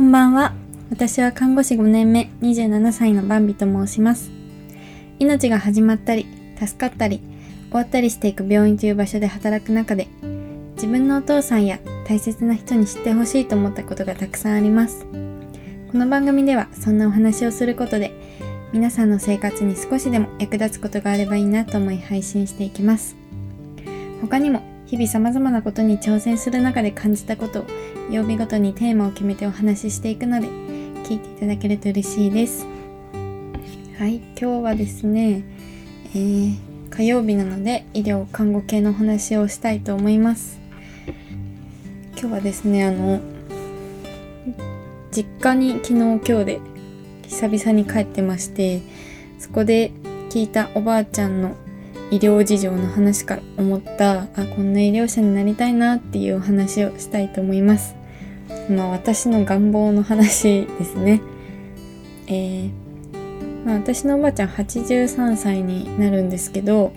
こんばんは。私は看護師5年目、27歳のバンビと申します。命が始まったり、助かったり、終わったりしていく病院という場所で働く中で、自分のお父さんや大切な人に知ってほしいと思ったことがたくさんあります。この番組ではそんなお話をすることで、皆さんの生活に少しでも役立つことがあればいいなと思い配信していきます。他にも日々様々なことに挑戦する中で感じたことを曜日ごとにテーマを決めてお話ししていくので聞いていただけると嬉しいです。はい今日はですね、えー、火曜日なので医療看護系の話をしたいと思います。今日はですねあの実家に昨日今日で久々に帰ってましてそこで聞いたおばあちゃんの医療事情の話から思ったあこんな医療者になりたいなっていうお話をしたいと思います。まあ私の願望の話ですね。えー、まあ、私のおばあちゃん83歳になるんですけど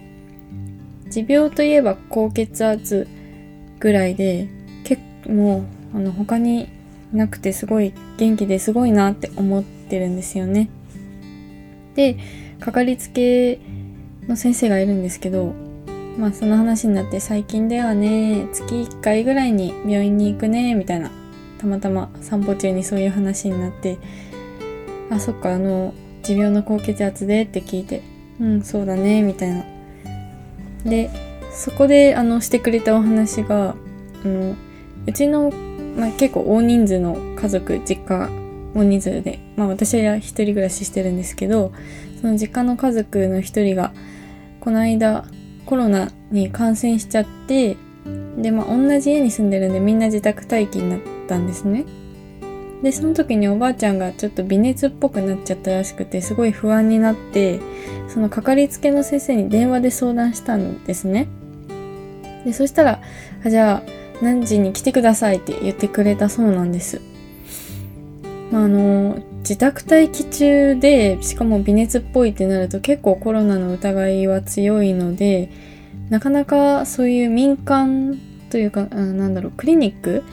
持病といえば高血圧ぐらいで結構あの他になくてすごい元気ですごいなって思ってるんですよね。でかかりつけの先生がいるんですけどまあその話になって最近ではね月1回ぐらいに病院に行くねみたいなたまたま散歩中にそういう話になってあそっかあの持病の高血圧でって聞いてうんそうだねみたいな。でそこであのしてくれたお話があのうちの、まあ、結構大人数の家族実家大人数でまあ私は一人暮らししてるんですけどその実家の家族の一人がこの間コロナに感染しちゃってでまあ同じ家に住んでるんでみんな自宅待機になったんですね。でその時におばあちゃんがちょっと微熱っぽくなっちゃったらしくてすごい不安になってそのかかりつけの先生に電話で相談したんですね。でそしたらあじゃあ何時に来てくださいって言ってくれたそうなんです。まあ、の自宅待機中でしかも微熱っぽいってなると結構コロナの疑いは強いのでなかなかそういう民間というかあなんだろうクリニック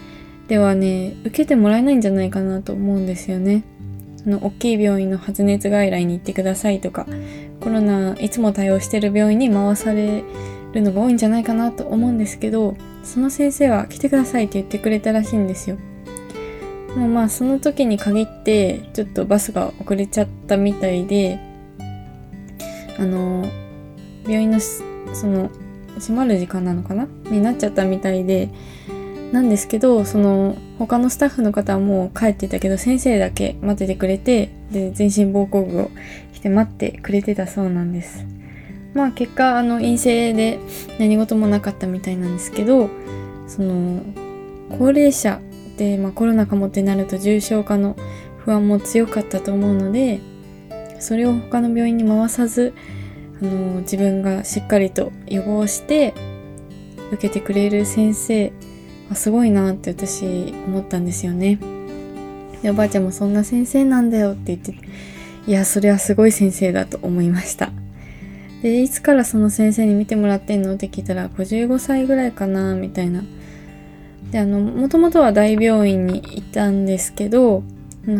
ではね受けてもらえないんじゃないかなと思うんですよね。あの大きい病院の発熱外来に行ってくださいとかコロナいつも対応してる病院に回されるのが多いんじゃないかなと思うんですけどその先生は来てくださいって言ってくれたらしいんですよ。もうまあその時に限ってちょっとバスが遅れちゃったみたいであの病院のその閉まる時間なのかな？になっちゃったみたいでなんですけどその他のスタッフの方はもう帰ってたけど先生だけ待っててくれてで全身膀胱具を着て待ってくれてたそうなんです。まあ結果あの陰性で何事もなかったみたいなんですけどその高齢者で、まあ、コロナかもってなると重症化の不安も強かったと思うのでそれを他の病院に回さずあの自分がしっかりと予防して受けてくれる先生はすごいなって私思ったんですよね。でおばあちゃんもそんな先生なんだよって言っていやそれはすごい先生だと思いました。でいつからその先生に見てもらってんのって聞いたら55歳ぐらいかなみたいなであのもともとは大病院にいたんですけど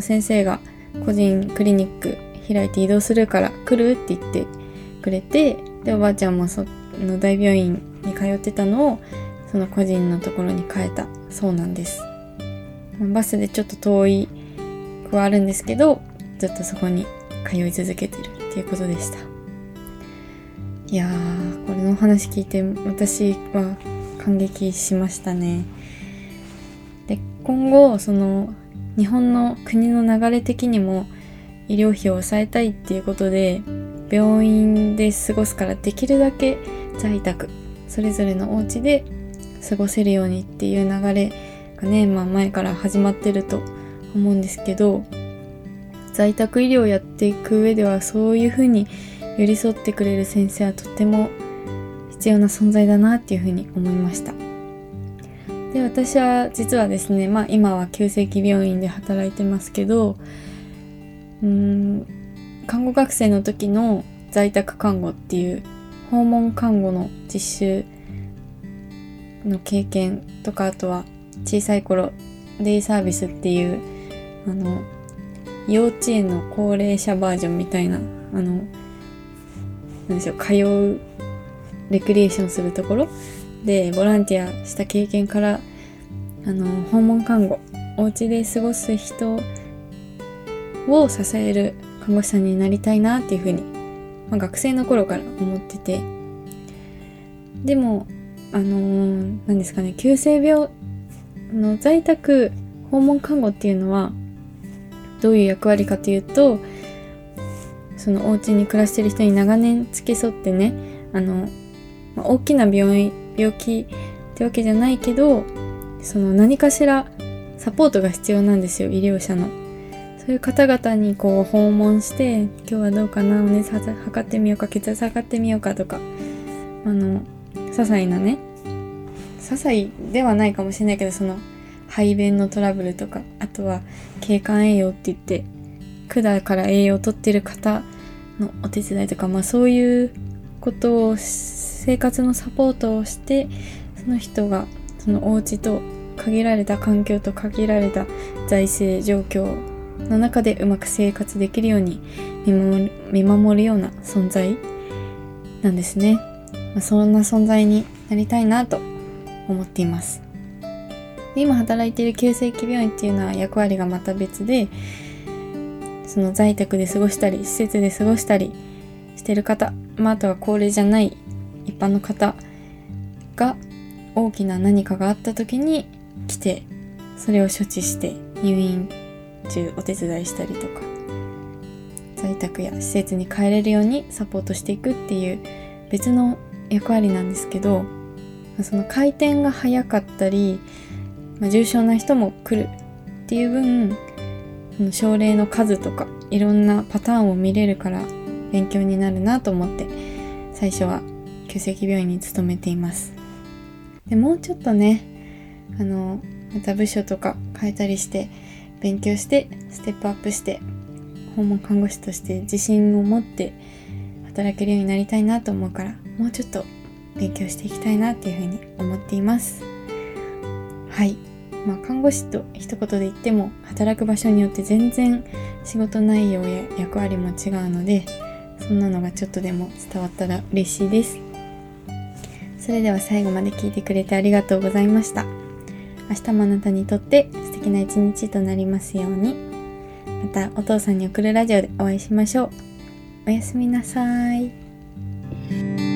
先生が個人クリニック開いて移動するから来るって言ってくれてでおばあちゃんもその大病院に通ってたのをその個人のところに変えた。そうなんです。バスでちょっと遠いくはあるんですけどずっとそこに通い続けてるっていうことでした。いやーこれの話聞いて私は感激しましたね。今後その日本の国の流れ的にも医療費を抑えたいっていうことで病院で過ごすからできるだけ在宅それぞれのお家で過ごせるようにっていう流れがね、まあ、前から始まってると思うんですけど在宅医療をやっていく上ではそういうふうに寄り添ってくれる先生はとても必要な存在だなっていうふうに思いました。で私は実はですね、まあ、今は急性期病院で働いてますけどうん看護学生の時の在宅看護っていう訪問看護の実習の経験とかあとは小さい頃デイサービスっていうあの幼稚園の高齢者バージョンみたいなあのなんでしょう通うレクリエーションするところでボランティアした経験からあの訪問看護お家で過ごす人を支える看護師さんになりたいなっていうふうに、まあ、学生の頃から思ってて。でもあのー、何ですかね急性病の在宅訪問看護っていうのはどういう役割かというとそのお家に暮らしてる人に長年付き添ってねあの、まあ、大きな病院病気ってわけじゃないけどその何かしらサポートが必要なんですよ医療者の。そういう方々にこう訪問して今日はどうかなお熱測ってみようか血圧測ってみようかとかあの些細なね些細ではないかもしれないけどその排便のトラブルとかあとは経管栄養って言って管から栄養をとってる方のお手伝いとかまあそういうことを生活のサポートをしてその人がそのお家と限られた環境と限られた財政状況の中でうまく生活できるように見守るような存在なんですね、まあ、そんな存在になりたいなと思っています。今働いている急性期病院っていうのは役割がまた別でその在宅で過ごしたり施設で過ごしたりしてる方、まあ、あとは高齢じゃない一般の方が大きな何かがあった時に来てそれを処置して入院中お手伝いしたりとか在宅や施設に帰れるようにサポートしていくっていう別の役割なんですけどその回転が早かったり、まあ、重症な人も来るっていう分その症例の数とかいろんなパターンを見れるから勉強になるなと思って最初は急性期病院に勤めています。でもうちょっとねあのまた部署とか変えたりして勉強してステップアップして訪問看護師として自信を持って働けるようになりたいなと思うからもうちょっと勉強していきたいなっていうふうに思っています。はい。まあ看護師と一言で言っても働く場所によって全然仕事内容や役割も違うのでそんなのがちょっとでも伝わったら嬉しいです。それでは最後まで聞いてくれてありがとうございました。明日もあなたにとって素敵な一日となりますように。またお父さんに送るラジオでお会いしましょう。おやすみなさい。